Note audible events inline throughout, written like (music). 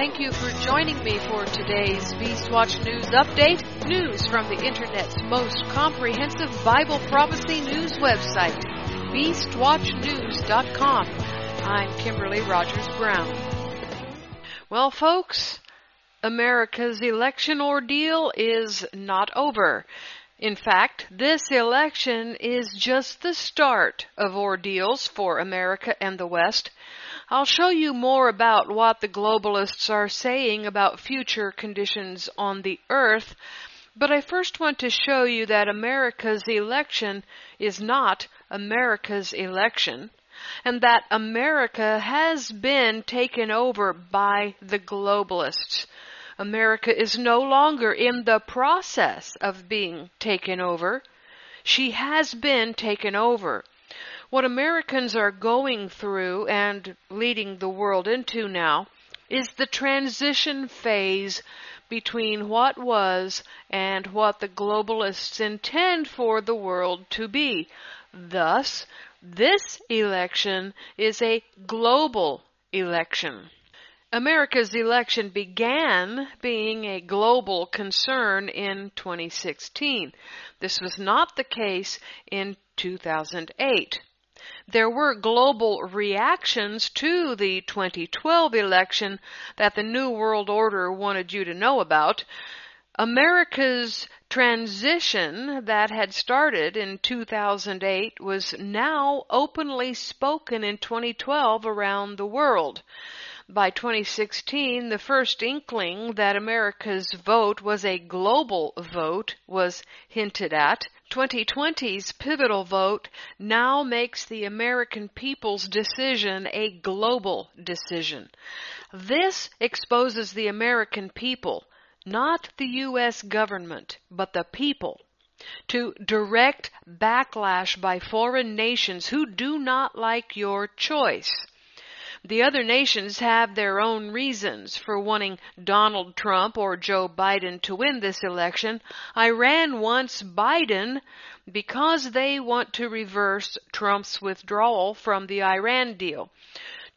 thank you for joining me for today's Beastwatch News Update. News from the Internet's most comprehensive Bible prophecy news website, BeastWatchNews.com. I'm Kimberly Rogers Brown. Well, folks, America's election ordeal is not over. In fact, this election is just the start of ordeals for America and the West. I'll show you more about what the globalists are saying about future conditions on the earth, but I first want to show you that America's election is not America's election, and that America has been taken over by the globalists. America is no longer in the process of being taken over. She has been taken over. What Americans are going through and leading the world into now is the transition phase between what was and what the globalists intend for the world to be. Thus, this election is a global election. America's election began being a global concern in 2016. This was not the case in 2008. There were global reactions to the 2012 election that the New World Order wanted you to know about. America's transition that had started in 2008 was now openly spoken in 2012 around the world. By 2016, the first inkling that America's vote was a global vote was hinted at. 2020's pivotal vote now makes the American people's decision a global decision. This exposes the American people, not the U.S. government, but the people, to direct backlash by foreign nations who do not like your choice. The other nations have their own reasons for wanting Donald Trump or Joe Biden to win this election. Iran wants Biden because they want to reverse Trump's withdrawal from the Iran deal.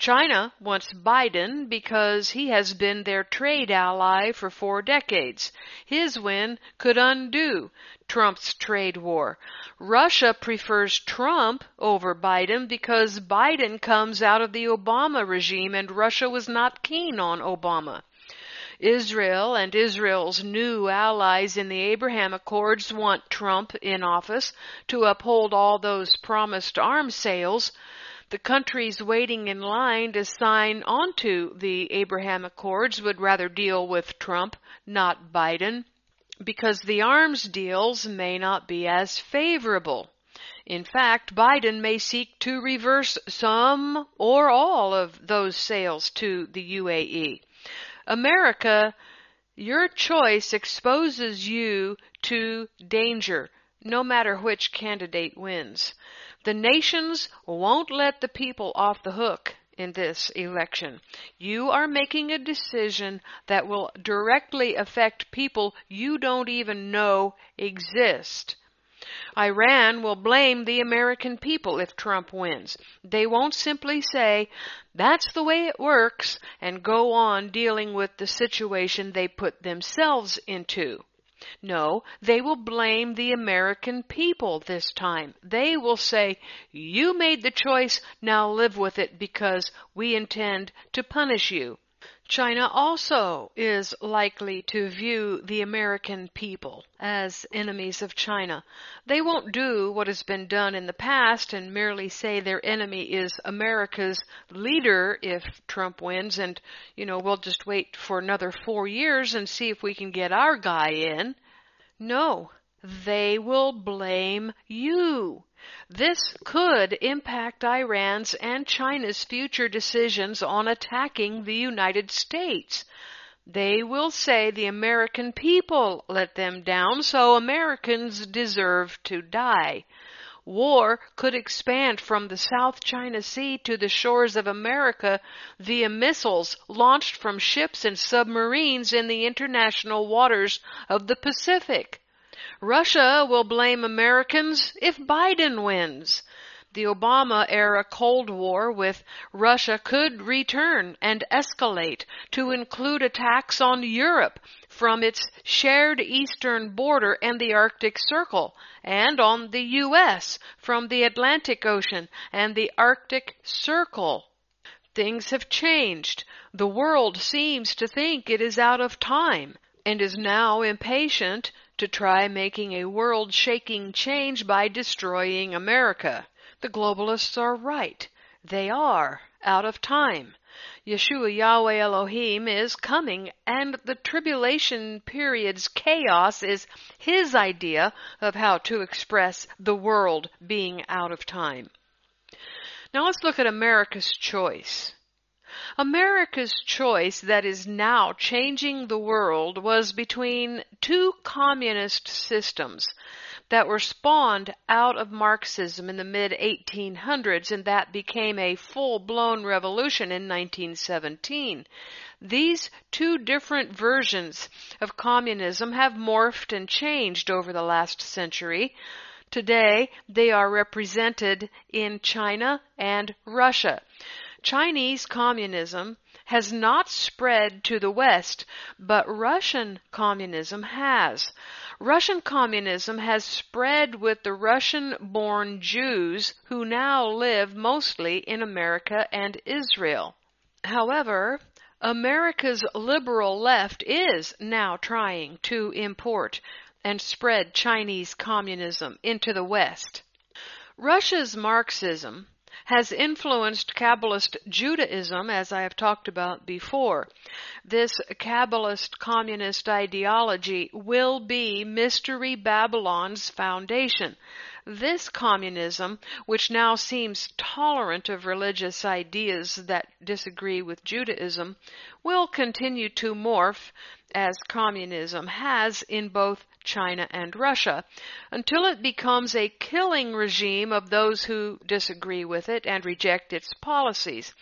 China wants Biden because he has been their trade ally for four decades. His win could undo Trump's trade war. Russia prefers Trump over Biden because Biden comes out of the Obama regime and Russia was not keen on Obama. Israel and Israel's new allies in the Abraham Accords want Trump in office to uphold all those promised arms sales the countries waiting in line to sign onto the Abraham Accords would rather deal with Trump, not Biden, because the arms deals may not be as favorable. In fact, Biden may seek to reverse some or all of those sales to the UAE. America, your choice exposes you to danger, no matter which candidate wins. The nations won't let the people off the hook in this election. You are making a decision that will directly affect people you don't even know exist. Iran will blame the American people if Trump wins. They won't simply say, that's the way it works, and go on dealing with the situation they put themselves into. No, they will blame the American people this time. They will say, you made the choice, now live with it because we intend to punish you. China also is likely to view the American people as enemies of China. They won't do what has been done in the past and merely say their enemy is America's leader if Trump wins and, you know, we'll just wait for another four years and see if we can get our guy in. No, they will blame you. This could impact Iran's and China's future decisions on attacking the United States. They will say the American people let them down, so Americans deserve to die. War could expand from the South China Sea to the shores of America via missiles launched from ships and submarines in the international waters of the Pacific. Russia will blame Americans if Biden wins. the Obama era Cold War with Russia could return and escalate to include attacks on Europe from its shared eastern border and the Arctic Circle, and on the U.S. from the Atlantic Ocean and the Arctic Circle. Things have changed. The world seems to think it is out of time and is now impatient to try making a world shaking change by destroying America. The globalists are right. They are out of time. Yeshua Yahweh Elohim is coming, and the tribulation period's chaos is his idea of how to express the world being out of time. Now let's look at America's choice. America's choice that is now changing the world was between two communist systems that were spawned out of Marxism in the mid 1800s and that became a full blown revolution in 1917. These two different versions of communism have morphed and changed over the last century. Today, they are represented in China and Russia. Chinese communism has not spread to the West, but Russian communism has. Russian communism has spread with the Russian born Jews who now live mostly in America and Israel. However, America's liberal left is now trying to import and spread Chinese communism into the West. Russia's Marxism has influenced Kabbalist Judaism, as I have talked about before. This Kabbalist communist ideology will be Mystery Babylon's foundation. This communism, which now seems tolerant of religious ideas that disagree with Judaism, will continue to morph as communism has in both China and Russia until it becomes a killing regime of those who disagree with it and reject its policies.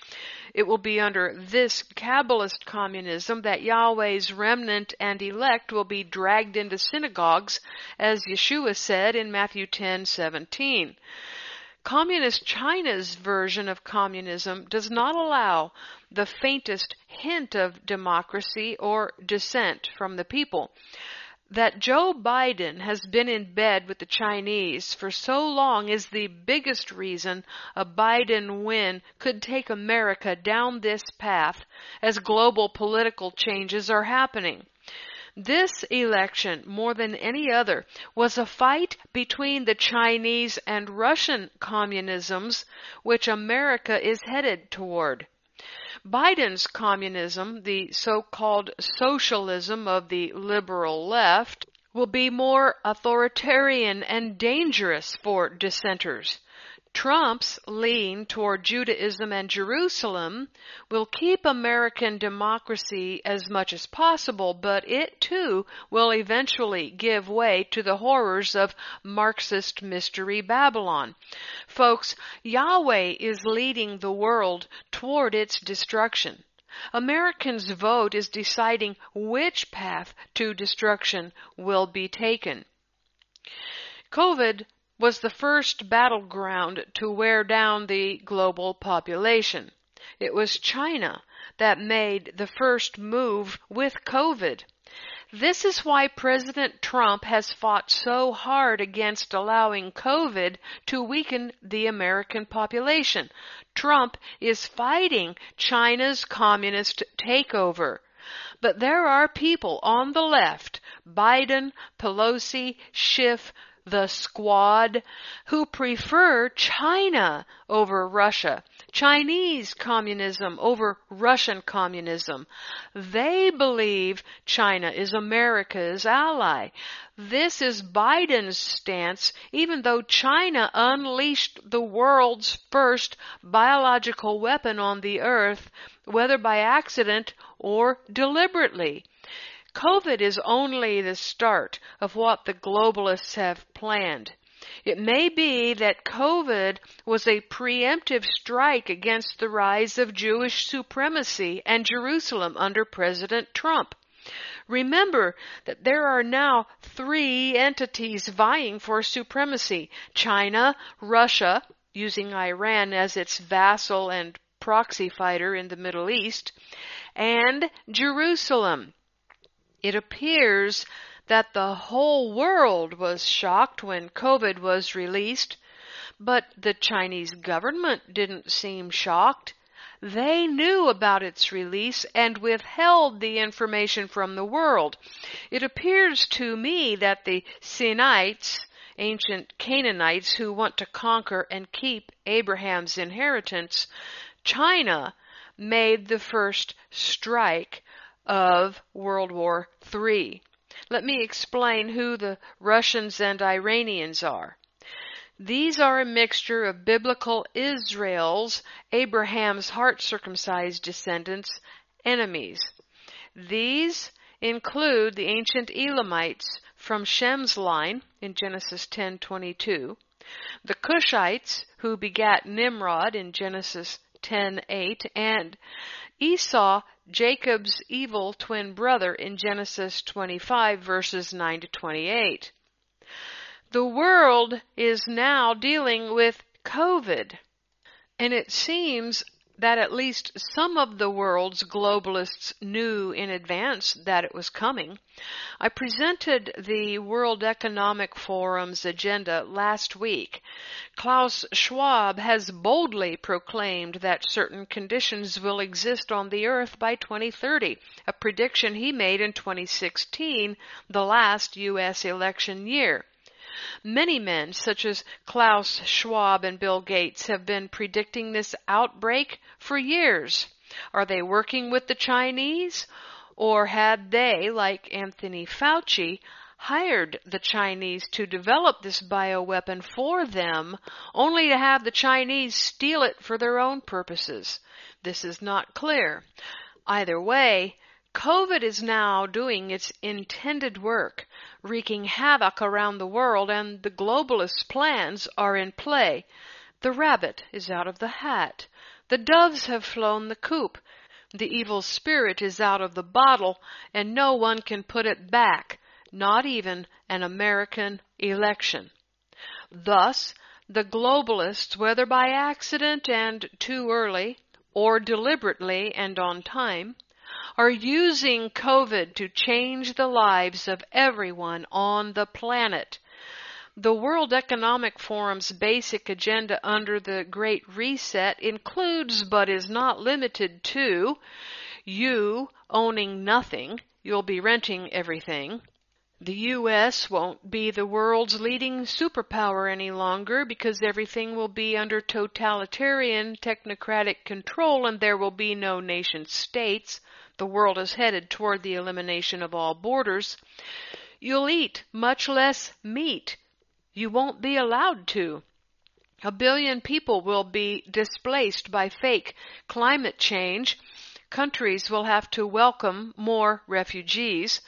It will be under this Kabbalist communism that Yahweh's remnant and elect will be dragged into synagogues, as Yeshua said in Matthew 10:17. Communist China's version of communism does not allow the faintest hint of democracy or dissent from the people. That Joe Biden has been in bed with the Chinese for so long is the biggest reason a Biden win could take America down this path as global political changes are happening. This election, more than any other, was a fight between the Chinese and Russian communisms, which America is headed toward. Biden's communism, the so-called socialism of the liberal left, will be more authoritarian and dangerous for dissenters. Trump's lean toward Judaism and Jerusalem will keep American democracy as much as possible, but it too will eventually give way to the horrors of Marxist mystery Babylon. Folks, Yahweh is leading the world toward its destruction. Americans' vote is deciding which path to destruction will be taken. COVID was the first battleground to wear down the global population. It was China that made the first move with COVID. This is why President Trump has fought so hard against allowing COVID to weaken the American population. Trump is fighting China's communist takeover. But there are people on the left, Biden, Pelosi, Schiff, the squad who prefer China over Russia, Chinese communism over Russian communism. They believe China is America's ally. This is Biden's stance, even though China unleashed the world's first biological weapon on the earth, whether by accident or deliberately. COVID is only the start of what the globalists have planned. It may be that COVID was a preemptive strike against the rise of Jewish supremacy and Jerusalem under President Trump. Remember that there are now three entities vying for supremacy China, Russia, using Iran as its vassal and proxy fighter in the Middle East, and Jerusalem. It appears that the whole world was shocked when COVID was released, but the Chinese government didn't seem shocked. They knew about its release and withheld the information from the world. It appears to me that the Sinites, ancient Canaanites who want to conquer and keep Abraham's inheritance, China made the first strike of World War III. Let me explain who the Russians and Iranians are. These are a mixture of biblical Israel's, Abraham's heart circumcised descendants, enemies. These include the ancient Elamites from Shem's line in Genesis 10:22, the Cushites who begat Nimrod in Genesis 10:8, and Esau, Jacob's evil twin brother in Genesis 25 verses 9 to 28. The world is now dealing with COVID. And it seems that at least some of the world's globalists knew in advance that it was coming. I presented the World Economic Forum's agenda last week. Klaus Schwab has boldly proclaimed that certain conditions will exist on the earth by 2030, a prediction he made in 2016, the last U.S. election year. Many men, such as Klaus Schwab and Bill Gates, have been predicting this outbreak for years. Are they working with the Chinese? Or had they, like Anthony Fauci, hired the Chinese to develop this bioweapon for them, only to have the Chinese steal it for their own purposes? This is not clear. Either way, COVID is now doing its intended work, wreaking havoc around the world, and the globalists' plans are in play. The rabbit is out of the hat. The doves have flown the coop. The evil spirit is out of the bottle, and no one can put it back, not even an American election. Thus, the globalists, whether by accident and too early, or deliberately and on time, are using COVID to change the lives of everyone on the planet. The World Economic Forum's basic agenda under the Great Reset includes, but is not limited to, you owning nothing, you'll be renting everything. The U.S. won't be the world's leading superpower any longer because everything will be under totalitarian technocratic control and there will be no nation states the world is headed toward the elimination of all borders, you'll eat much less meat. You won't be allowed to. A billion people will be displaced by fake climate change. Countries will have to welcome more refugees.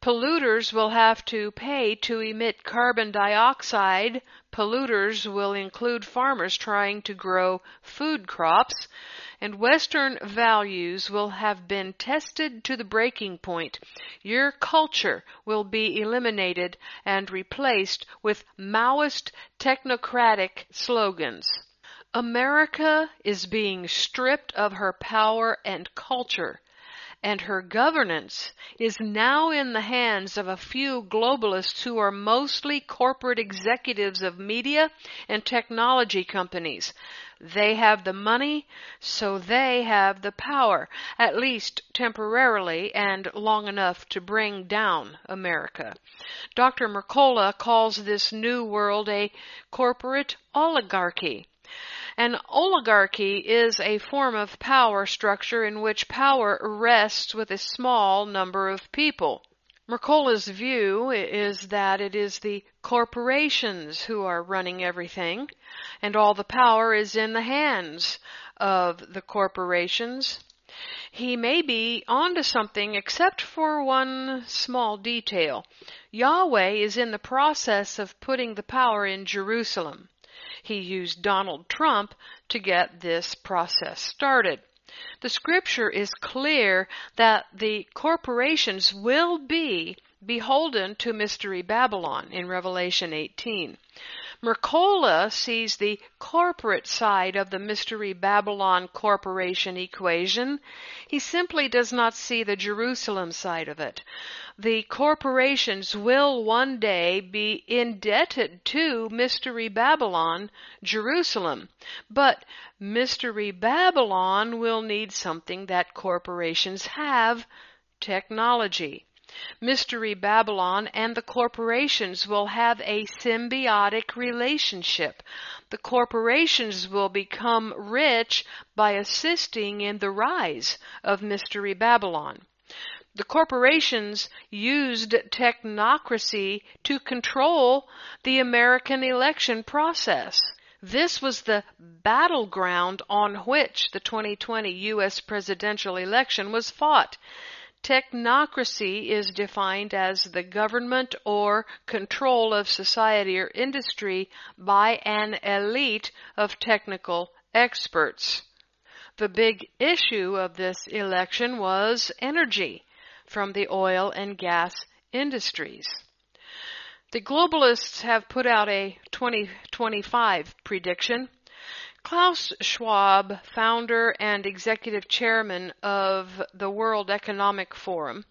Polluters will have to pay to emit carbon dioxide. Polluters will include farmers trying to grow food crops and Western values will have been tested to the breaking point. Your culture will be eliminated and replaced with Maoist technocratic slogans. America is being stripped of her power and culture and her governance is now in the hands of a few globalists who are mostly corporate executives of media and technology companies. They have the money, so they have the power, at least temporarily and long enough to bring down America. Dr. Mercola calls this new world a corporate oligarchy. An oligarchy is a form of power structure in which power rests with a small number of people. Mercola's view is that it is the corporations who are running everything, and all the power is in the hands of the corporations. He may be onto something except for one small detail. Yahweh is in the process of putting the power in Jerusalem. He used Donald Trump to get this process started. The scripture is clear that the corporations will be beholden to Mystery Babylon in Revelation 18. Mercola sees the corporate side of the Mystery Babylon Corporation equation. He simply does not see the Jerusalem side of it. The corporations will one day be indebted to Mystery Babylon, Jerusalem. But Mystery Babylon will need something that corporations have technology. Mystery Babylon and the corporations will have a symbiotic relationship. The corporations will become rich by assisting in the rise of Mystery Babylon. The corporations used technocracy to control the American election process. This was the battleground on which the 2020 U.S. presidential election was fought. Technocracy is defined as the government or control of society or industry by an elite of technical experts. The big issue of this election was energy from the oil and gas industries. The globalists have put out a 2025 prediction Klaus Schwab, founder and executive chairman of the World Economic Forum,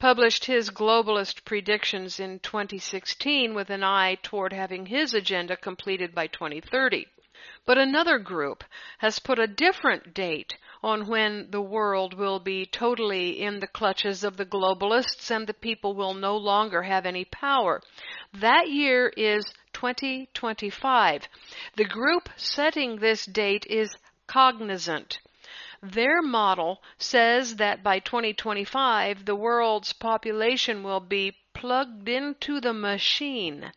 published his globalist predictions in 2016 with an eye toward having his agenda completed by 2030. But another group has put a different date on when the world will be totally in the clutches of the globalists and the people will no longer have any power. That year is 2025. The group setting this date is Cognizant. Their model says that by 2025 the world's population will be plugged into the machine.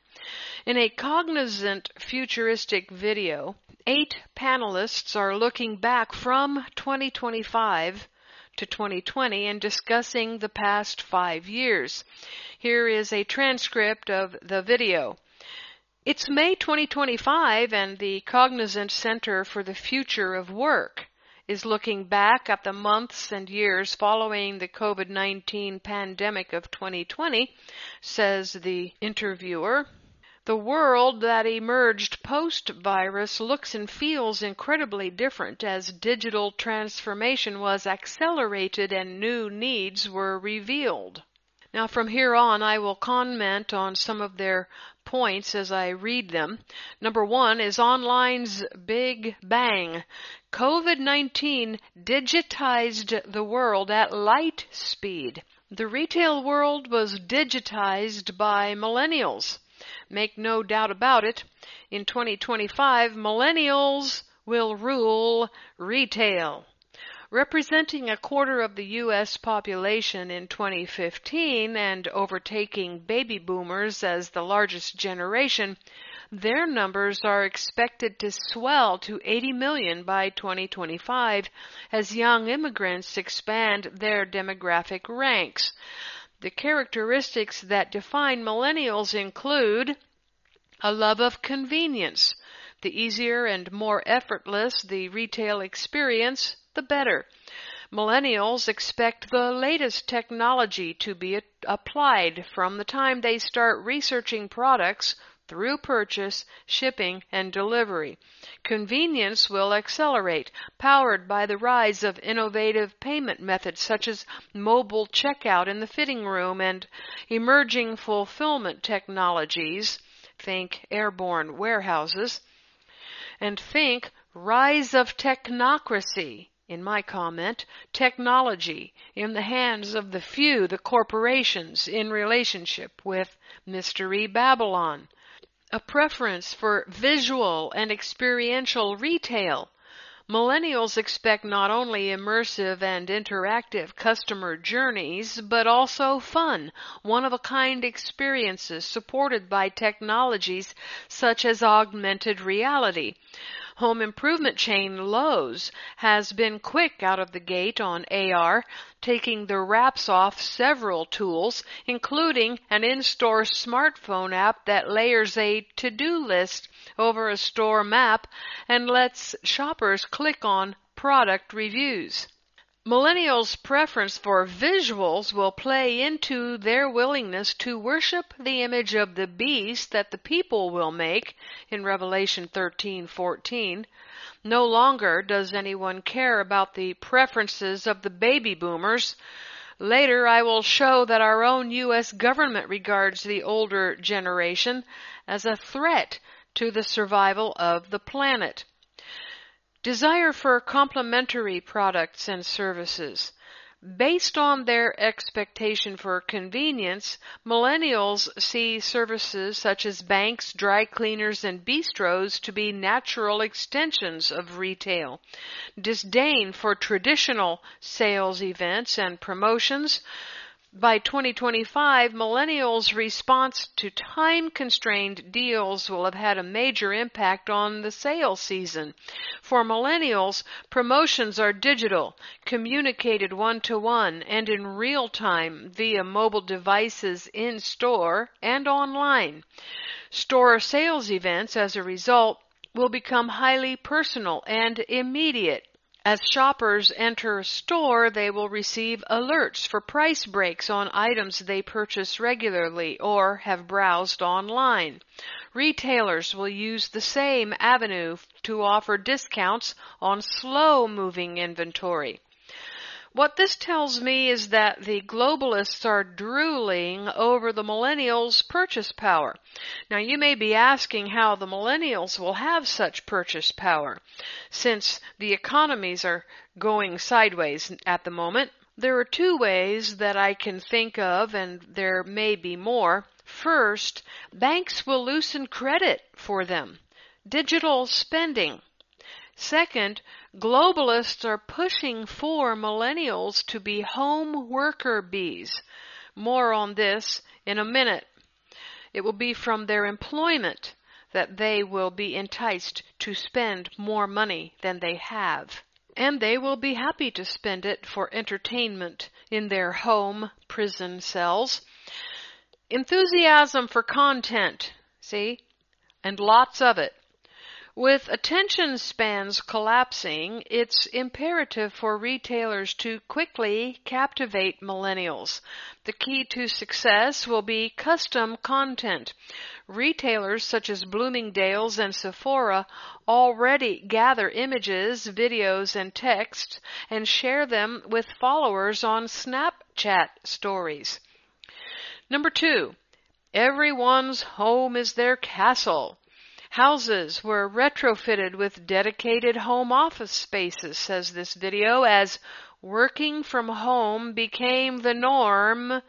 In a cognizant futuristic video, eight panelists are looking back from 2025 to 2020 and discussing the past five years. Here is a transcript of the video. It's May 2025 and the Cognizant Center for the Future of Work is looking back at the months and years following the COVID-19 pandemic of 2020, says the interviewer. The world that emerged post-virus looks and feels incredibly different as digital transformation was accelerated and new needs were revealed. Now from here on I will comment on some of their points as I read them. Number one is online's big bang. COVID-19 digitized the world at light speed. The retail world was digitized by millennials. Make no doubt about it, in 2025, millennials will rule retail. Representing a quarter of the U.S. population in 2015 and overtaking baby boomers as the largest generation, their numbers are expected to swell to 80 million by 2025 as young immigrants expand their demographic ranks. The characteristics that define millennials include a love of convenience. The easier and more effortless the retail experience, the better. Millennials expect the latest technology to be applied from the time they start researching products through purchase, shipping, and delivery. Convenience will accelerate, powered by the rise of innovative payment methods such as mobile checkout in the fitting room and emerging fulfillment technologies. Think airborne warehouses. And think rise of technocracy in my comment, technology in the hands of the few, the corporations, in relationship with Mystery Babylon a preference for visual and experiential retail. Millennials expect not only immersive and interactive customer journeys, but also fun, one of a kind experiences supported by technologies such as augmented reality. Home improvement chain Lowe's has been quick out of the gate on AR, taking the wraps off several tools, including an in-store smartphone app that layers a to-do list over a store map and lets shoppers click on product reviews. Millennials' preference for visuals will play into their willingness to worship the image of the beast that the people will make in Revelation 13:14. No longer does anyone care about the preferences of the baby boomers. Later I will show that our own US government regards the older generation as a threat to the survival of the planet. Desire for complementary products and services. Based on their expectation for convenience, millennials see services such as banks, dry cleaners, and bistros to be natural extensions of retail. Disdain for traditional sales events and promotions by 2025, millennials' response to time constrained deals will have had a major impact on the sales season. For millennials, promotions are digital, communicated one to one and in real time via mobile devices in store and online. Store sales events, as a result, will become highly personal and immediate as shoppers enter a store, they will receive alerts for price breaks on items they purchase regularly or have browsed online. Retailers will use the same avenue to offer discounts on slow moving inventory. What this tells me is that the globalists are drooling over the millennials' purchase power. Now you may be asking how the millennials will have such purchase power. Since the economies are going sideways at the moment, there are two ways that I can think of, and there may be more. First, banks will loosen credit for them. Digital spending. Second, globalists are pushing for millennials to be home worker bees. More on this in a minute. It will be from their employment that they will be enticed to spend more money than they have. And they will be happy to spend it for entertainment in their home prison cells. Enthusiasm for content, see? And lots of it. With attention spans collapsing, it's imperative for retailers to quickly captivate millennials. The key to success will be custom content. Retailers such as Bloomingdale's and Sephora already gather images, videos, and text and share them with followers on Snapchat stories. Number two, everyone's home is their castle. Houses were retrofitted with dedicated home office spaces, says this video, as working from home became the norm,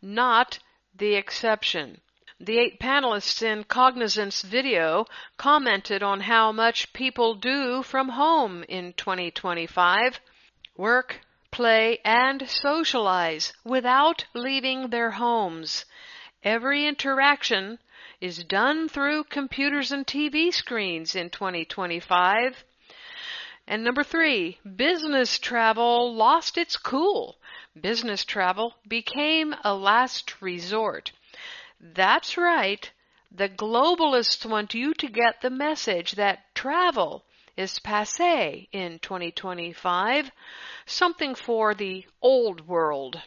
not the exception. The eight panelists in Cognizant's video commented on how much people do from home in 2025. Work, play, and socialize without leaving their homes. Every interaction is done through computers and TV screens in 2025. And number three, business travel lost its cool. Business travel became a last resort. That's right. The globalists want you to get the message that travel is passe in 2025, something for the old world.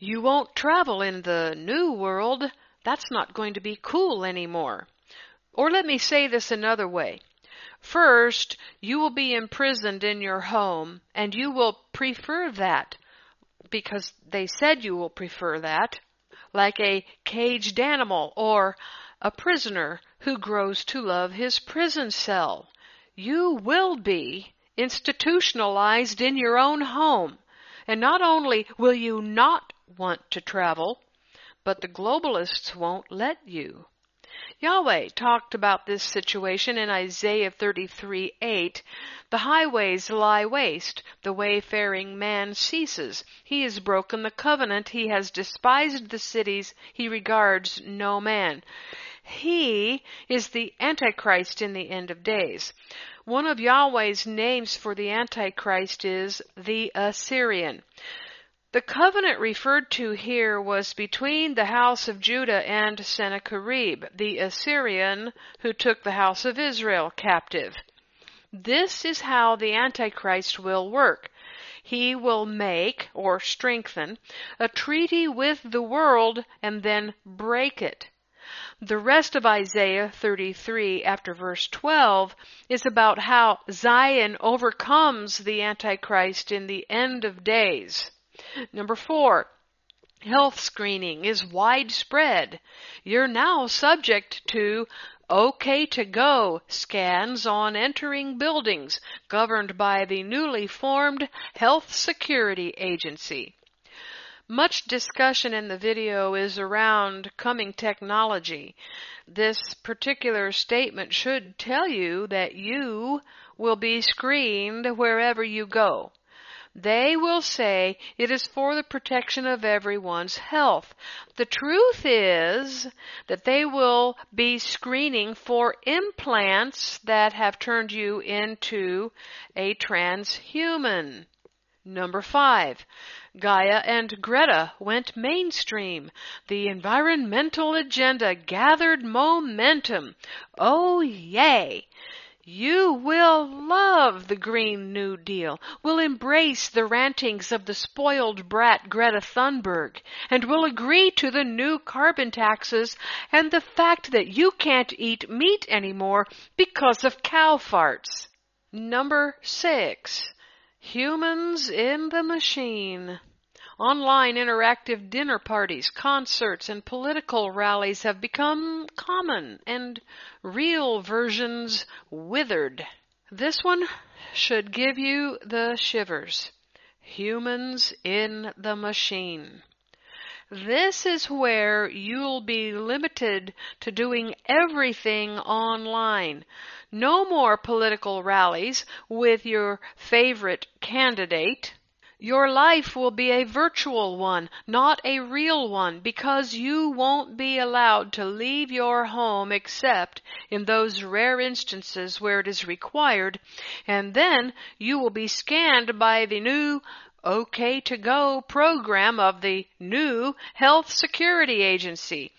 You won't travel in the new world. That's not going to be cool anymore. Or let me say this another way. First, you will be imprisoned in your home, and you will prefer that because they said you will prefer that, like a caged animal or a prisoner who grows to love his prison cell. You will be institutionalized in your own home. And not only will you not want to travel, but the globalists won't let you. Yahweh talked about this situation in Isaiah 33 8. The highways lie waste, the wayfaring man ceases. He has broken the covenant, he has despised the cities, he regards no man. He is the Antichrist in the end of days. One of Yahweh's names for the Antichrist is the Assyrian. The covenant referred to here was between the house of Judah and Sennacherib, the Assyrian who took the house of Israel captive. This is how the Antichrist will work. he will make or strengthen a treaty with the world and then break it. The rest of Isaiah 33 after verse 12 is about how Zion overcomes the Antichrist in the end of days. Number four, health screening is widespread. You're now subject to OK to go scans on entering buildings governed by the newly formed Health Security Agency. Much discussion in the video is around coming technology. This particular statement should tell you that you will be screened wherever you go. They will say it is for the protection of everyone's health. The truth is that they will be screening for implants that have turned you into a transhuman. Number five, Gaia and Greta went mainstream. The environmental agenda gathered momentum. Oh yay! You will love the Green New Deal, will embrace the rantings of the spoiled brat Greta Thunberg, and will agree to the new carbon taxes and the fact that you can't eat meat anymore because of cow farts. Number six. Humans in the Machine. Online interactive dinner parties, concerts, and political rallies have become common, and real versions withered. This one should give you the shivers. Humans in the Machine. This is where you'll be limited to doing everything online. No more political rallies with your favorite candidate. Your life will be a virtual one, not a real one, because you won't be allowed to leave your home except in those rare instances where it is required, and then you will be scanned by the new OK to Go program of the new Health Security Agency.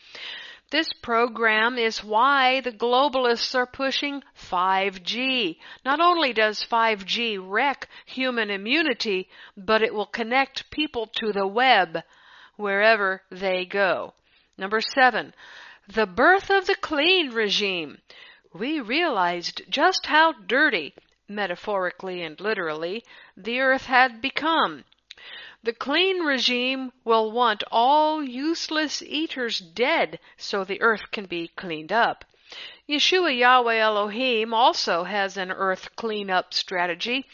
This program is why the globalists are pushing 5G. Not only does 5G wreck human immunity, but it will connect people to the web wherever they go. Number seven, the birth of the clean regime. We realized just how dirty, metaphorically and literally, the earth had become. The clean regime will want all useless eaters dead so the earth can be cleaned up. Yeshua Yahweh Elohim also has an earth cleanup strategy.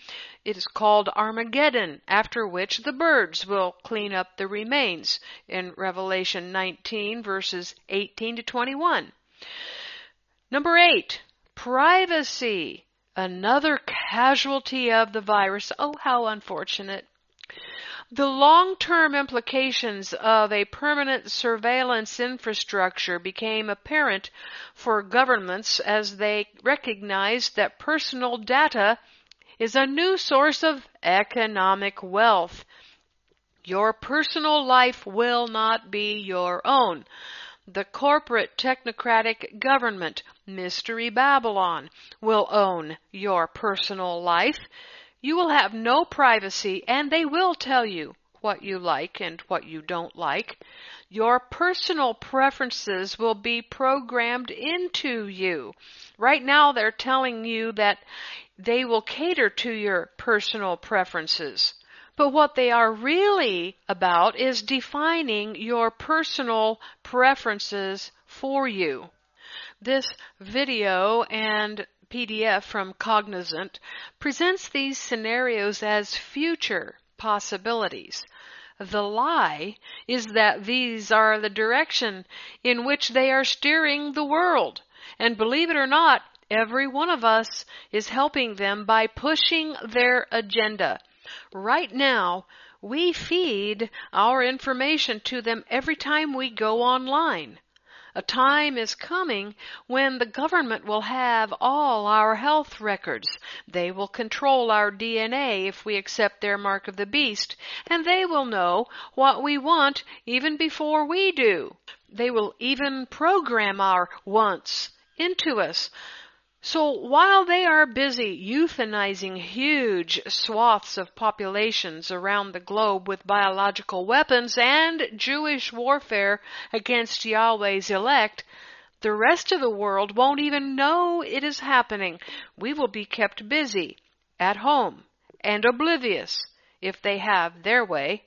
It is called Armageddon, after which the birds will clean up the remains in Revelation 19 verses 18 to 21. Number 8, privacy. Another casualty of the virus. Oh, how unfortunate. The long-term implications of a permanent surveillance infrastructure became apparent for governments as they recognized that personal data is a new source of economic wealth. Your personal life will not be your own. The corporate technocratic government, Mystery Babylon, will own your personal life you will have no privacy and they will tell you what you like and what you don't like. Your personal preferences will be programmed into you. Right now they're telling you that they will cater to your personal preferences. But what they are really about is defining your personal preferences for you. This video and PDF from Cognizant presents these scenarios as future possibilities. The lie is that these are the direction in which they are steering the world. And believe it or not, every one of us is helping them by pushing their agenda. Right now, we feed our information to them every time we go online. A time is coming when the government will have all our health records. They will control our DNA if we accept their mark of the beast, and they will know what we want even before we do. They will even program our wants into us. So while they are busy euthanizing huge swaths of populations around the globe with biological weapons and Jewish warfare against Yahweh's elect, the rest of the world won't even know it is happening. We will be kept busy, at home, and oblivious, if they have their way.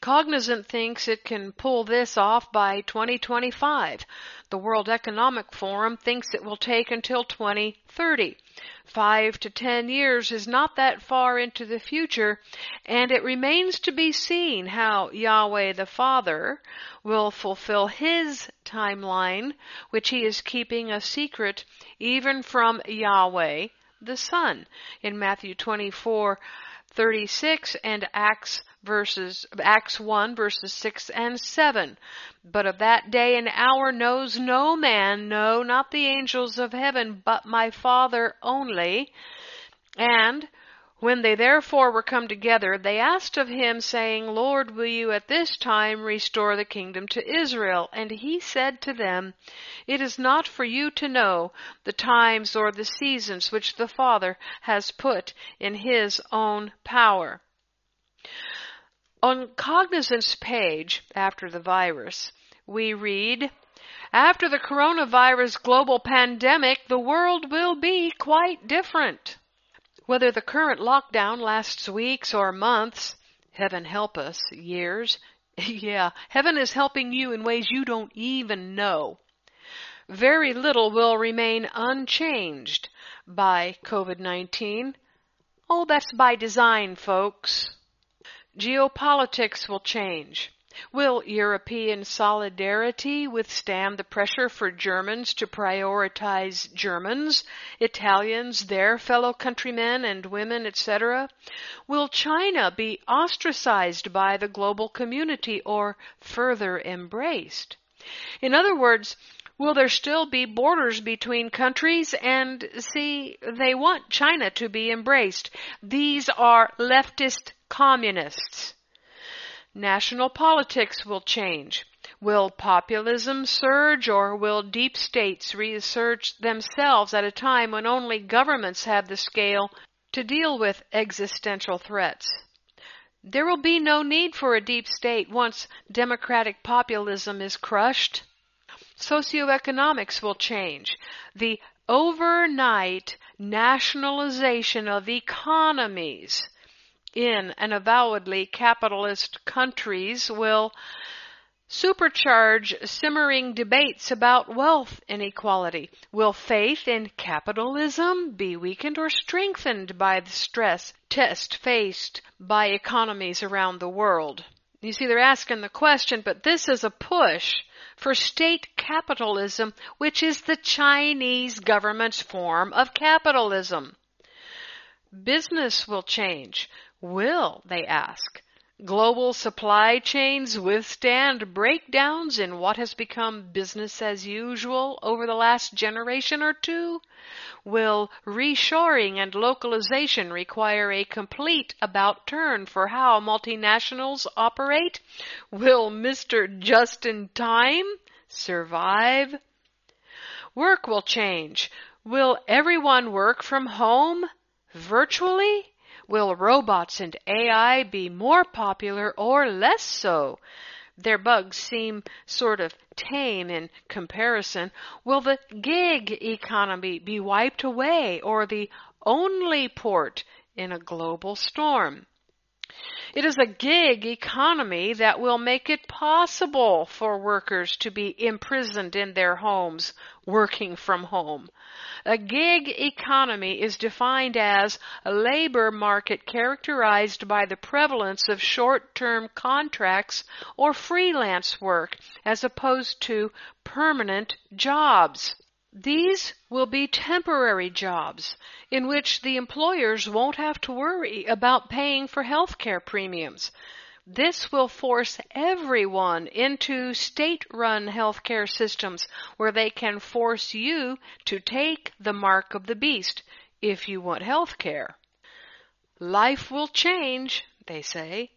Cognizant thinks it can pull this off by 2025. The World Economic Forum thinks it will take until 2030. Five to ten years is not that far into the future, and it remains to be seen how Yahweh the Father will fulfill his timeline, which he is keeping a secret even from Yahweh the Son in Matthew 24 36 and Acts verses Acts 1 verses 6 and 7. But of that day and hour knows no man, no, not the angels of heaven, but my Father only. And when they therefore were come together, they asked of him, saying, Lord, will you at this time restore the kingdom to Israel? And he said to them, It is not for you to know the times or the seasons which the Father has put in his own power. On Cognizant's page, after the virus, we read, after the coronavirus global pandemic, the world will be quite different. Whether the current lockdown lasts weeks or months, heaven help us, years, (laughs) yeah, heaven is helping you in ways you don't even know. Very little will remain unchanged by COVID-19. Oh, that's by design, folks. Geopolitics will change. Will European solidarity withstand the pressure for Germans to prioritize Germans, Italians, their fellow countrymen and women, etc.? Will China be ostracized by the global community or further embraced? In other words, will there still be borders between countries? And see, they want China to be embraced. These are leftist communists. National politics will change. Will populism surge or will deep states reassert themselves at a time when only governments have the scale to deal with existential threats? There will be no need for a deep state once democratic populism is crushed. Socioeconomics will change. The overnight nationalization of economies in and avowedly capitalist countries will supercharge simmering debates about wealth inequality. Will faith in capitalism be weakened or strengthened by the stress test faced by economies around the world? You see, they're asking the question, but this is a push for state capitalism, which is the Chinese government's form of capitalism. Business will change. Will, they ask, global supply chains withstand breakdowns in what has become business as usual over the last generation or two? Will reshoring and localization require a complete about turn for how multinationals operate? Will Mr. Just in Time survive? Work will change. Will everyone work from home? Virtually? Will robots and AI be more popular or less so? Their bugs seem sort of tame in comparison. Will the gig economy be wiped away or the only port in a global storm? It is a gig economy that will make it possible for workers to be imprisoned in their homes, working from home. A gig economy is defined as a labor market characterized by the prevalence of short-term contracts or freelance work as opposed to permanent jobs. These will be temporary jobs in which the employers won't have to worry about paying for health care premiums. This will force everyone into state-run healthcare systems where they can force you to take the mark of the beast if you want health care. Life will change, they say.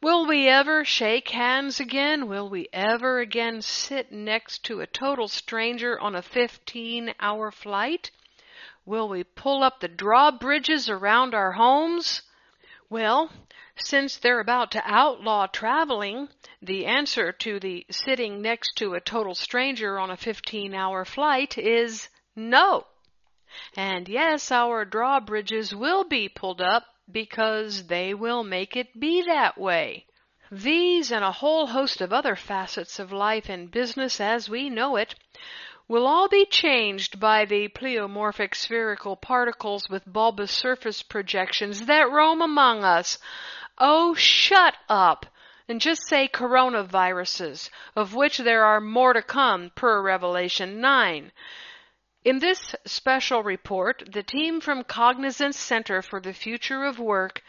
Will we ever shake hands again? Will we ever again sit next to a total stranger on a 15 hour flight? Will we pull up the drawbridges around our homes? Well, since they're about to outlaw traveling, the answer to the sitting next to a total stranger on a 15 hour flight is no. And yes, our drawbridges will be pulled up because they will make it be that way. These and a whole host of other facets of life and business as we know it will all be changed by the pleomorphic spherical particles with bulbous surface projections that roam among us. Oh, shut up! And just say coronaviruses, of which there are more to come per Revelation 9. In this special report, the team from Cognizant Center for the Future of Work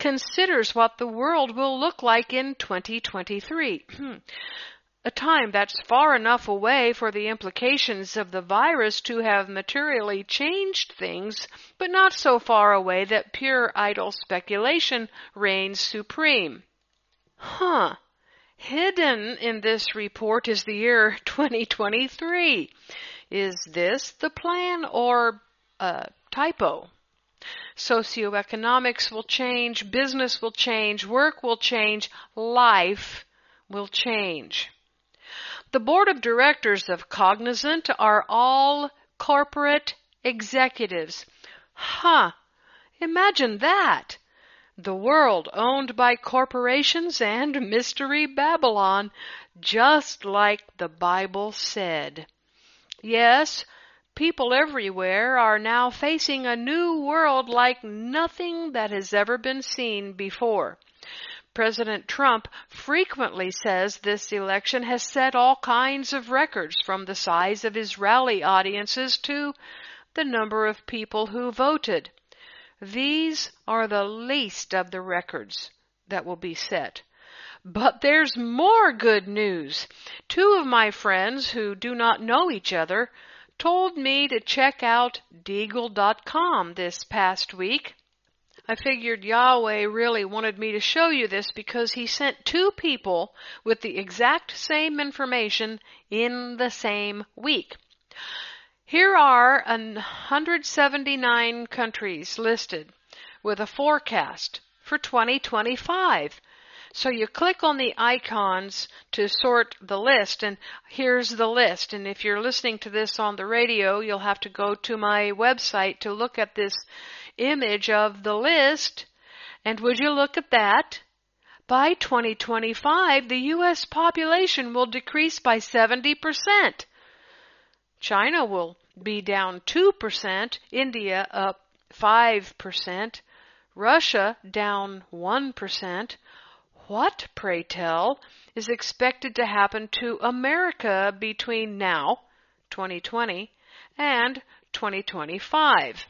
considers what the world will look like in 2023. (clears throat) a time that's far enough away for the implications of the virus to have materially changed things, but not so far away that pure idle speculation reigns supreme. Huh. Hidden in this report is the year 2023. Is this the plan or a typo? Socioeconomics will change, business will change, work will change, life will change. The board of directors of Cognizant are all corporate executives. Huh! Imagine that! The world owned by corporations and Mystery Babylon, just like the Bible said. Yes, people everywhere are now facing a new world like nothing that has ever been seen before. President Trump frequently says this election has set all kinds of records from the size of his rally audiences to the number of people who voted. These are the least of the records that will be set. But there's more good news. Two of my friends who do not know each other told me to check out Deagle.com this past week. I figured Yahweh really wanted me to show you this because he sent two people with the exact same information in the same week. Here are 179 countries listed with a forecast for 2025. So you click on the icons to sort the list and here's the list. And if you're listening to this on the radio, you'll have to go to my website to look at this image of the list. And would you look at that? By 2025, the U.S. population will decrease by 70%. China will be down 2%, India up 5%, Russia down 1%. What, pray tell, is expected to happen to America between now, 2020, and 2025?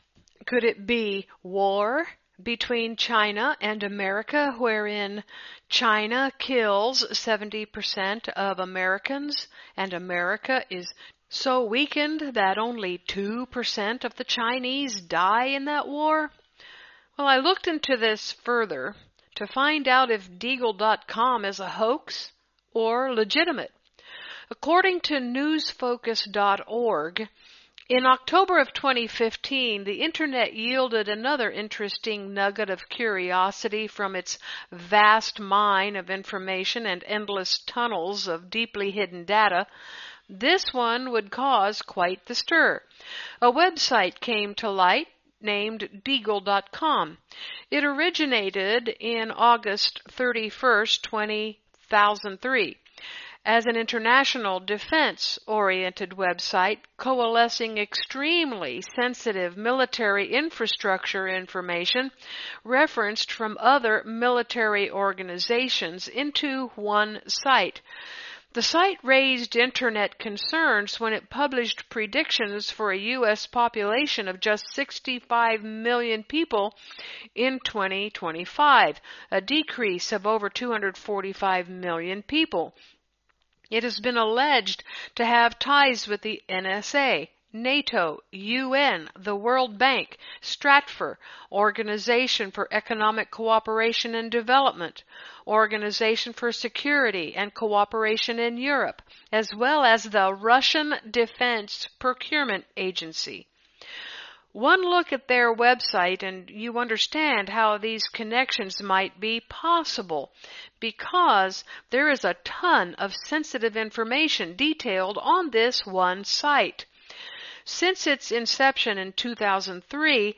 Could it be war between China and America, wherein China kills 70% of Americans and America is so weakened that only 2% of the Chinese die in that war? Well, I looked into this further to find out if Deagle.com is a hoax or legitimate. According to newsfocus.org, in October of 2015, the Internet yielded another interesting nugget of curiosity from its vast mine of information and endless tunnels of deeply hidden data. This one would cause quite the stir. A website came to light named Deagle.com. It originated in August 31st, 2003 as an international defense oriented website coalescing extremely sensitive military infrastructure information referenced from other military organizations into one site. The site raised internet concerns when it published predictions for a U.S. population of just 65 million people in 2025, a decrease of over 245 million people. It has been alleged to have ties with the NSA, NATO, UN, the World Bank, Stratfor, Organization for Economic Cooperation and Development, Organization for Security and Cooperation in Europe, as well as the Russian Defense Procurement Agency. One look at their website and you understand how these connections might be possible because there is a ton of sensitive information detailed on this one site. Since its inception in 2003,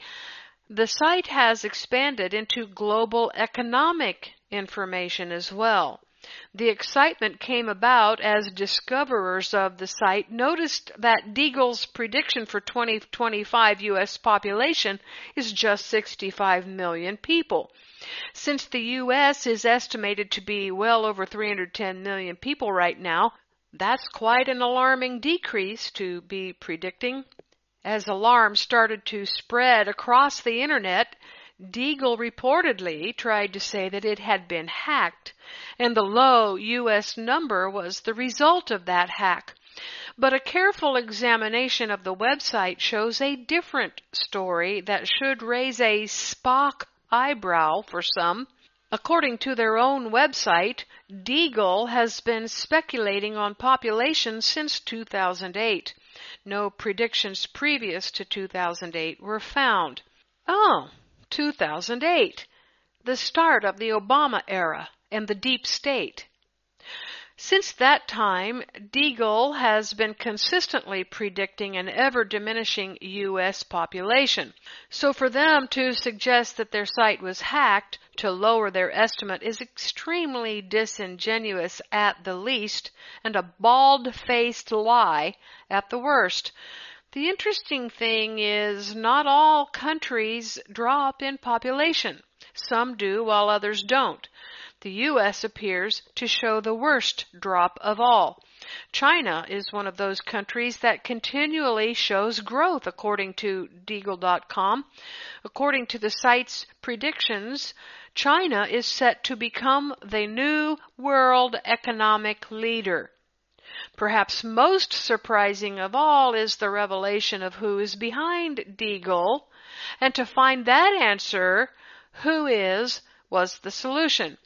the site has expanded into global economic information as well. The excitement came about as discoverers of the site noticed that Deagle's prediction for 2025 U.S. population is just 65 million people. Since the U.S. is estimated to be well over 310 million people right now, that's quite an alarming decrease to be predicting. As alarms started to spread across the internet, Deagle reportedly tried to say that it had been hacked, and the low U.S. number was the result of that hack. But a careful examination of the website shows a different story that should raise a Spock eyebrow for some. According to their own website, Deagle has been speculating on population since 2008. No predictions previous to 2008 were found. Oh, 2008, the start of the Obama era and the deep state. Since that time, Deagle has been consistently predicting an ever diminishing U.S. population. So for them to suggest that their site was hacked to lower their estimate is extremely disingenuous at the least and a bald-faced lie at the worst. The interesting thing is not all countries drop in population. Some do while others don't. The U.S. appears to show the worst drop of all. China is one of those countries that continually shows growth according to Deagle.com. According to the site's predictions, China is set to become the new world economic leader. Perhaps most surprising of all is the revelation of who is behind Deagle, and to find that answer, who is, was the solution.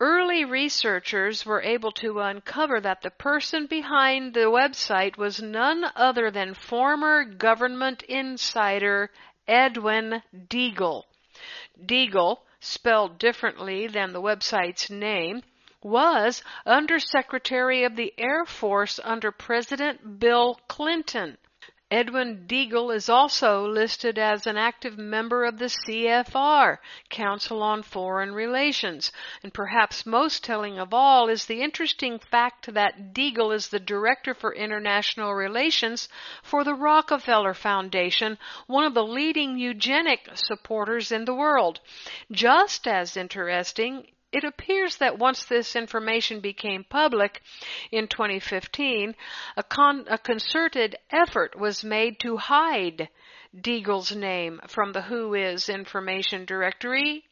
Early researchers were able to uncover that the person behind the website was none other than former government insider Edwin Deagle. Deagle, spelled differently than the website's name, was Undersecretary of the Air Force under President Bill Clinton. Edwin Deagle is also listed as an active member of the CFR, Council on Foreign Relations. And perhaps most telling of all is the interesting fact that Deagle is the Director for International Relations for the Rockefeller Foundation, one of the leading eugenic supporters in the world. Just as interesting it appears that once this information became public in 2015, a, con- a concerted effort was made to hide Deagle's name from the WHOIS information directory.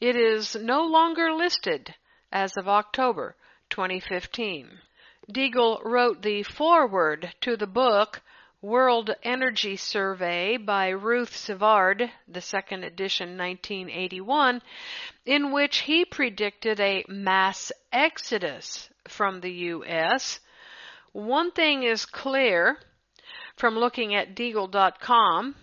It is no longer listed as of October 2015. Deagle wrote the foreword to the book World Energy Survey by Ruth Sivard, the second edition 1981, in which he predicted a mass exodus from the U.S. One thing is clear from looking at Deagle.com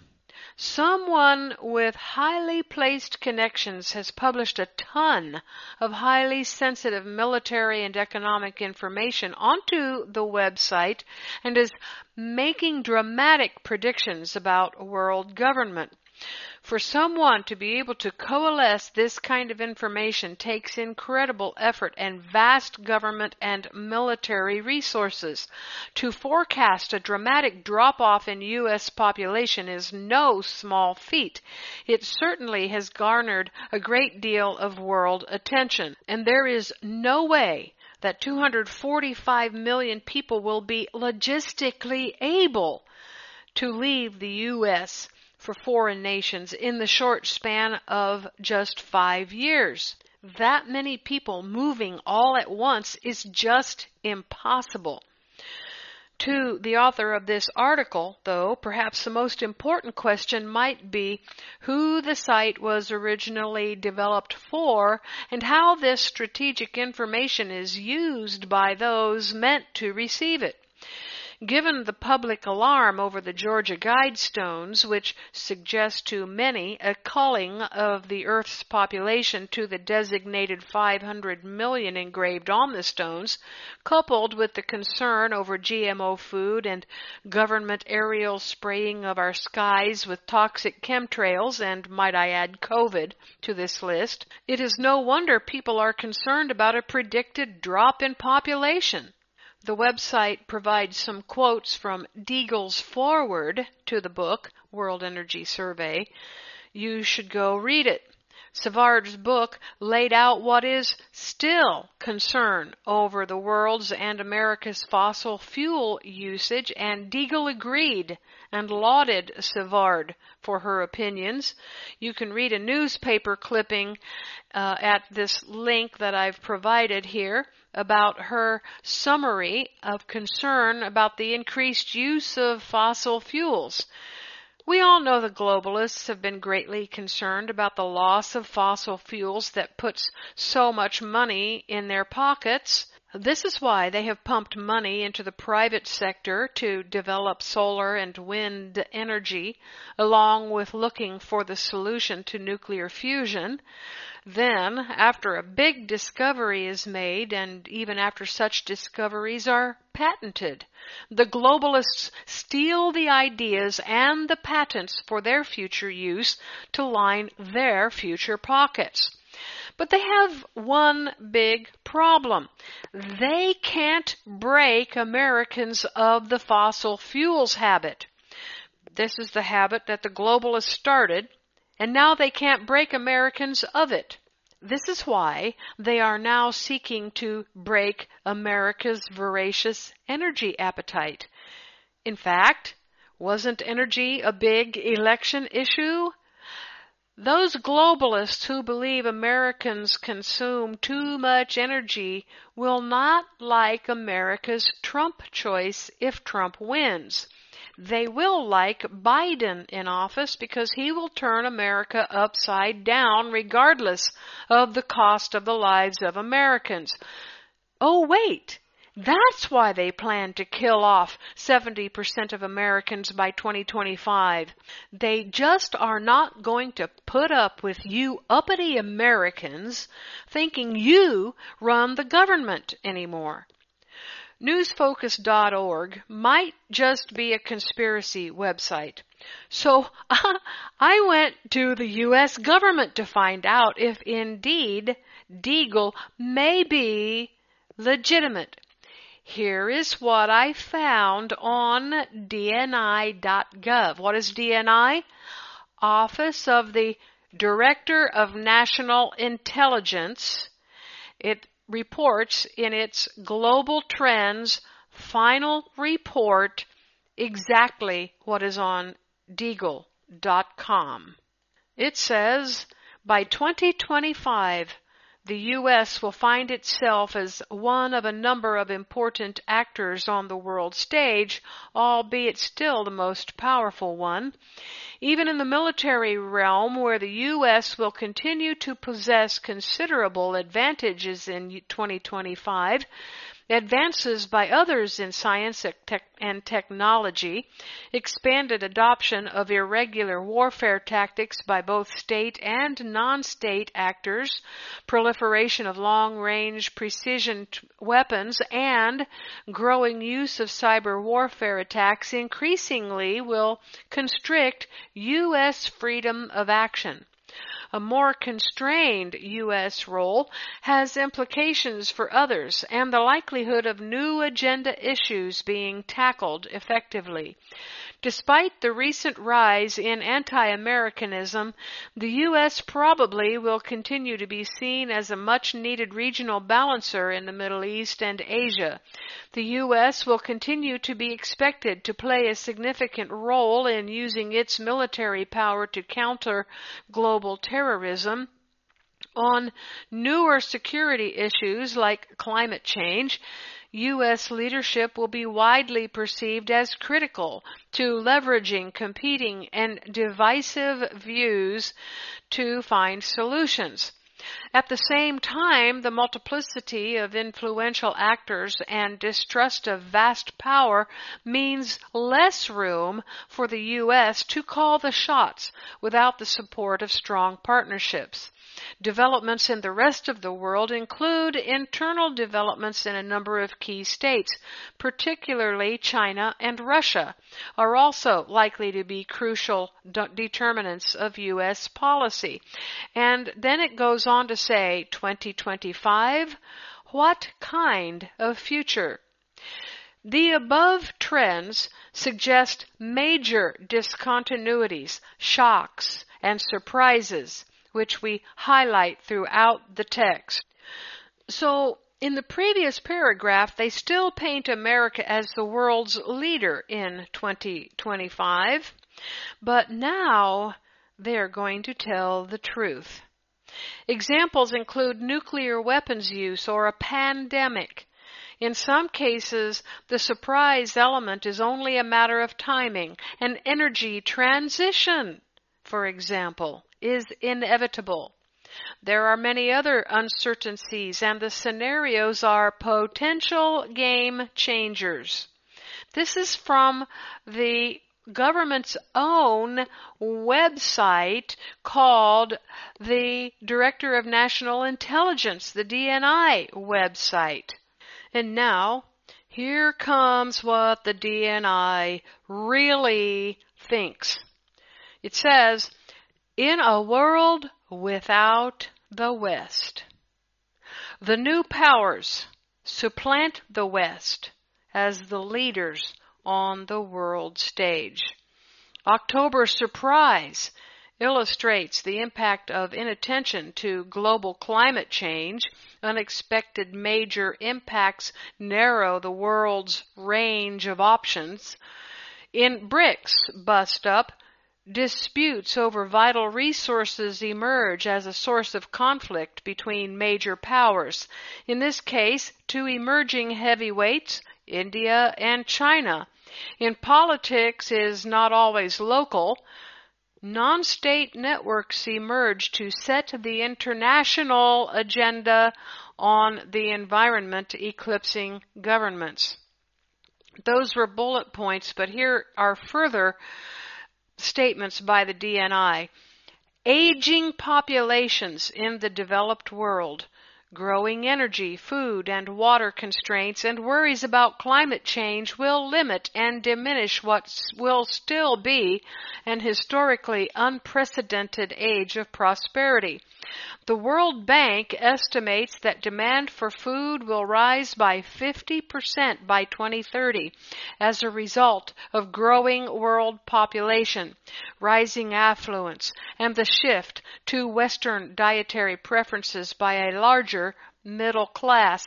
Someone with highly placed connections has published a ton of highly sensitive military and economic information onto the website and is making dramatic predictions about world government. For someone to be able to coalesce this kind of information takes incredible effort and vast government and military resources. To forecast a dramatic drop off in U.S. population is no small feat. It certainly has garnered a great deal of world attention, and there is no way that 245 million people will be logistically able to leave the U.S for foreign nations in the short span of just five years. That many people moving all at once is just impossible. To the author of this article, though, perhaps the most important question might be who the site was originally developed for and how this strategic information is used by those meant to receive it. Given the public alarm over the Georgia Guidestones, which suggest to many a culling of the Earth's population to the designated 500 million engraved on the stones, coupled with the concern over GMO food and government aerial spraying of our skies with toxic chemtrails, and might I add COVID to this list, it is no wonder people are concerned about a predicted drop in population. The website provides some quotes from Deagle's forward to the book, World Energy Survey. You should go read it. Savard's book laid out what is still concern over the world's and America's fossil fuel usage, and Deagle agreed and lauded Savard for her opinions. You can read a newspaper clipping uh, at this link that I've provided here about her summary of concern about the increased use of fossil fuels. We all know the globalists have been greatly concerned about the loss of fossil fuels that puts so much money in their pockets. This is why they have pumped money into the private sector to develop solar and wind energy, along with looking for the solution to nuclear fusion. Then, after a big discovery is made, and even after such discoveries are patented, the globalists steal the ideas and the patents for their future use to line their future pockets. But they have one big problem. They can't break Americans of the fossil fuels habit. This is the habit that the globalists started, and now they can't break Americans of it. This is why they are now seeking to break America's voracious energy appetite. In fact, wasn't energy a big election issue? Those globalists who believe Americans consume too much energy will not like America's Trump choice if Trump wins. They will like Biden in office because he will turn America upside down regardless of the cost of the lives of Americans. Oh, wait! That's why they plan to kill off 70% of Americans by 2025. They just are not going to put up with you uppity Americans thinking you run the government anymore. Newsfocus.org might just be a conspiracy website. So (laughs) I went to the U.S. government to find out if indeed Deagle may be legitimate. Here is what I found on DNI.gov. What is DNI? Office of the Director of National Intelligence. It reports in its Global Trends final report exactly what is on Deagle.com. It says by 2025, the U.S. will find itself as one of a number of important actors on the world stage, albeit still the most powerful one. Even in the military realm, where the U.S. will continue to possess considerable advantages in 2025, advances by others in science and technology, expanded adoption of irregular warfare tactics by both state and non-state actors, proliferation of long-range precision weapons, and growing use of cyber warfare attacks increasingly will constrict U.S. freedom of action a more constrained U.S. role has implications for others and the likelihood of new agenda issues being tackled effectively. Despite the recent rise in anti-Americanism, the U.S. probably will continue to be seen as a much needed regional balancer in the Middle East and Asia. The U.S. will continue to be expected to play a significant role in using its military power to counter global terrorism on newer security issues like climate change, U.S. leadership will be widely perceived as critical to leveraging competing and divisive views to find solutions. At the same time, the multiplicity of influential actors and distrust of vast power means less room for the U.S. to call the shots without the support of strong partnerships. Developments in the rest of the world include internal developments in a number of key states, particularly China and Russia, are also likely to be crucial determinants of U.S. policy. And then it goes on to say 2025, what kind of future? The above trends suggest major discontinuities, shocks, and surprises which we highlight throughout the text. So, in the previous paragraph, they still paint America as the world's leader in 2025, but now they're going to tell the truth. Examples include nuclear weapons use or a pandemic. In some cases, the surprise element is only a matter of timing. An energy transition, for example is inevitable. There are many other uncertainties, and the scenarios are potential game changers. This is from the government's own website called the Director of National Intelligence, the DNI website. And now, here comes what the DNI really thinks. It says, in a world without the West, the new powers supplant the West as the leaders on the world stage. October surprise illustrates the impact of inattention to global climate change. Unexpected major impacts narrow the world's range of options. In BRICS bust up, Disputes over vital resources emerge as a source of conflict between major powers. In this case, two emerging heavyweights, India and China. In politics is not always local. Non-state networks emerge to set the international agenda on the environment eclipsing governments. Those were bullet points, but here are further statements by the DNI. Aging populations in the developed world, growing energy, food, and water constraints, and worries about climate change will limit and diminish what will still be an historically unprecedented age of prosperity. The World Bank estimates that demand for food will rise by 50% by 2030 as a result of growing world population, rising affluence, and the shift to Western dietary preferences by a larger middle class.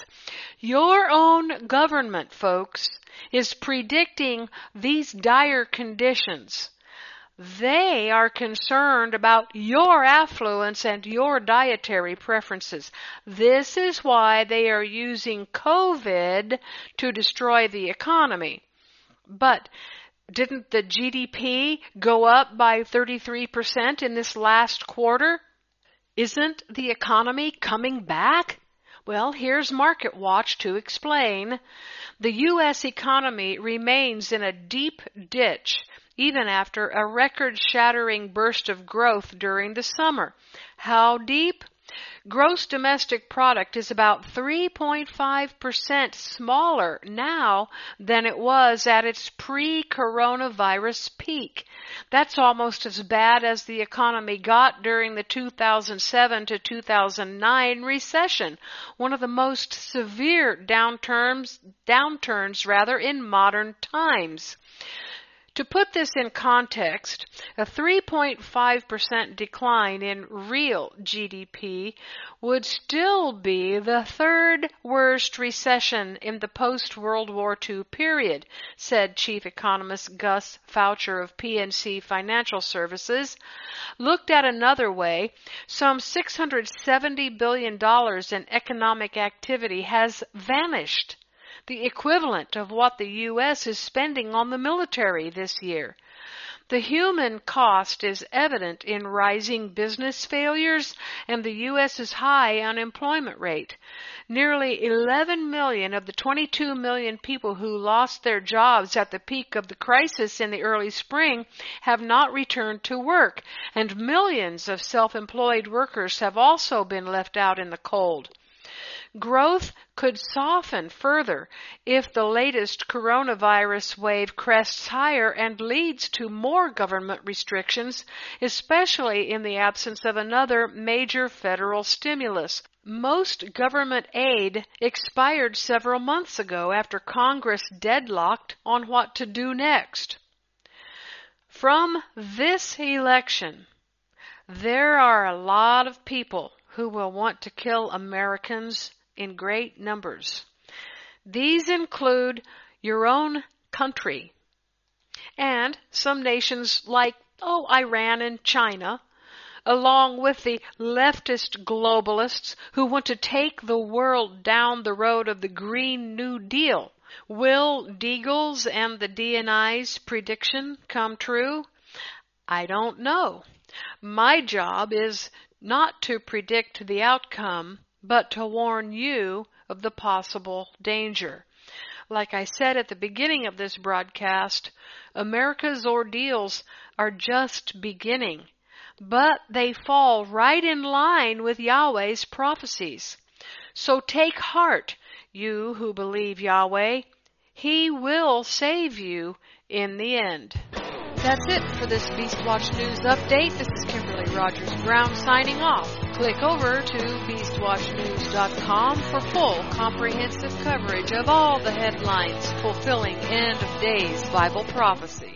Your own government, folks, is predicting these dire conditions they are concerned about your affluence and your dietary preferences. This is why they are using COVID to destroy the economy. But didn't the GDP go up by 33% in this last quarter? Isn't the economy coming back? Well, here's MarketWatch to explain. The U.S. economy remains in a deep ditch even after a record shattering burst of growth during the summer. How deep? Gross domestic product is about 3.5% smaller now than it was at its pre-coronavirus peak. That's almost as bad as the economy got during the 2007 to 2009 recession, one of the most severe downturns, downturns rather in modern times. To put this in context, a 3.5% decline in real GDP would still be the third worst recession in the post World War II period, said Chief Economist Gus Faucher of PNC Financial Services. Looked at another way, some $670 billion in economic activity has vanished the equivalent of what the U.S. is spending on the military this year. The human cost is evident in rising business failures and the U.S.'s high unemployment rate. Nearly 11 million of the 22 million people who lost their jobs at the peak of the crisis in the early spring have not returned to work, and millions of self-employed workers have also been left out in the cold. Growth could soften further if the latest coronavirus wave crests higher and leads to more government restrictions, especially in the absence of another major federal stimulus. Most government aid expired several months ago after Congress deadlocked on what to do next. From this election, there are a lot of people who will want to kill Americans in great numbers. These include your own country and some nations like, oh, Iran and China, along with the leftist globalists who want to take the world down the road of the Green New Deal. Will Deagle's and the DNI's prediction come true? I don't know. My job is not to predict the outcome, but to warn you of the possible danger. Like I said at the beginning of this broadcast, America's ordeals are just beginning, but they fall right in line with Yahweh's prophecies. So take heart, you who believe Yahweh. He will save you in the end. That's it for this Beastwatch News update. This is Kimberly Rogers Brown signing off. Click over to BeastWatchNews.com for full comprehensive coverage of all the headlines fulfilling end of days Bible prophecy.